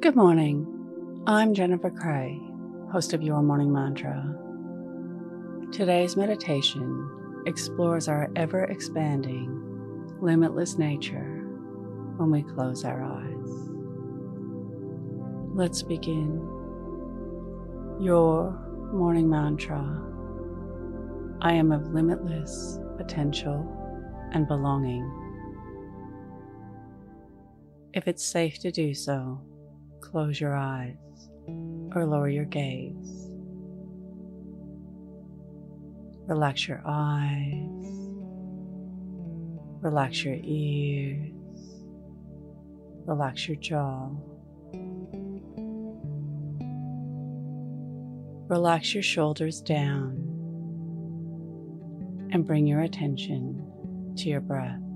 Good morning. I'm Jennifer Cray, host of Your Morning Mantra. Today's meditation explores our ever expanding, limitless nature when we close our eyes. Let's begin. Your morning mantra I am of limitless potential and belonging. If it's safe to do so, close your eyes or lower your gaze. Relax your eyes, relax your ears, relax your jaw. Relax your shoulders down and bring your attention to your breath.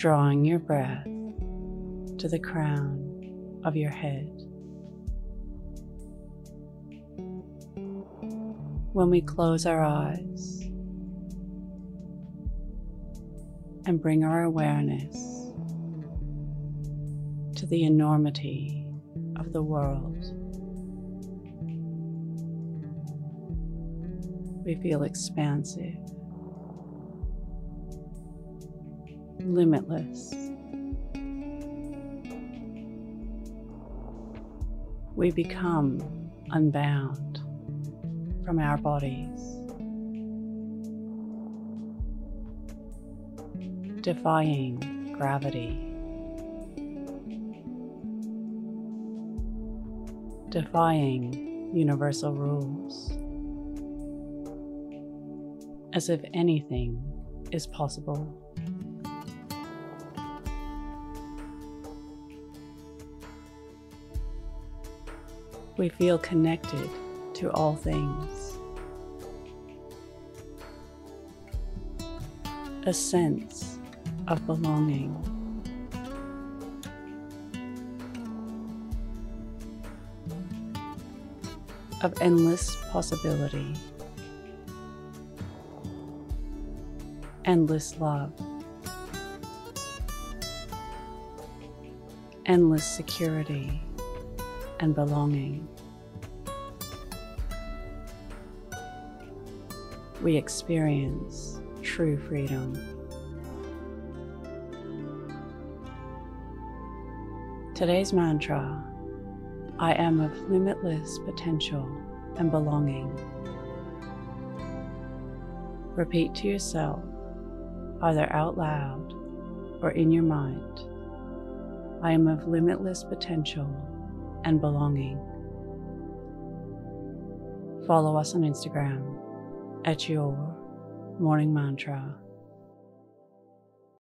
Drawing your breath to the crown of your head. When we close our eyes and bring our awareness to the enormity of the world. We feel expansive, limitless. We become unbound from our bodies, defying gravity. defying universal rules as if anything is possible. We feel connected to all things. A sense of belonging. Of endless possibility. endless love, endless security and belonging. We experience true freedom. Today's mantra I am of limitless potential and belonging. Repeat to yourself either out loud or in your mind. I am of limitless potential and belonging. Follow us on Instagram at your morning mantra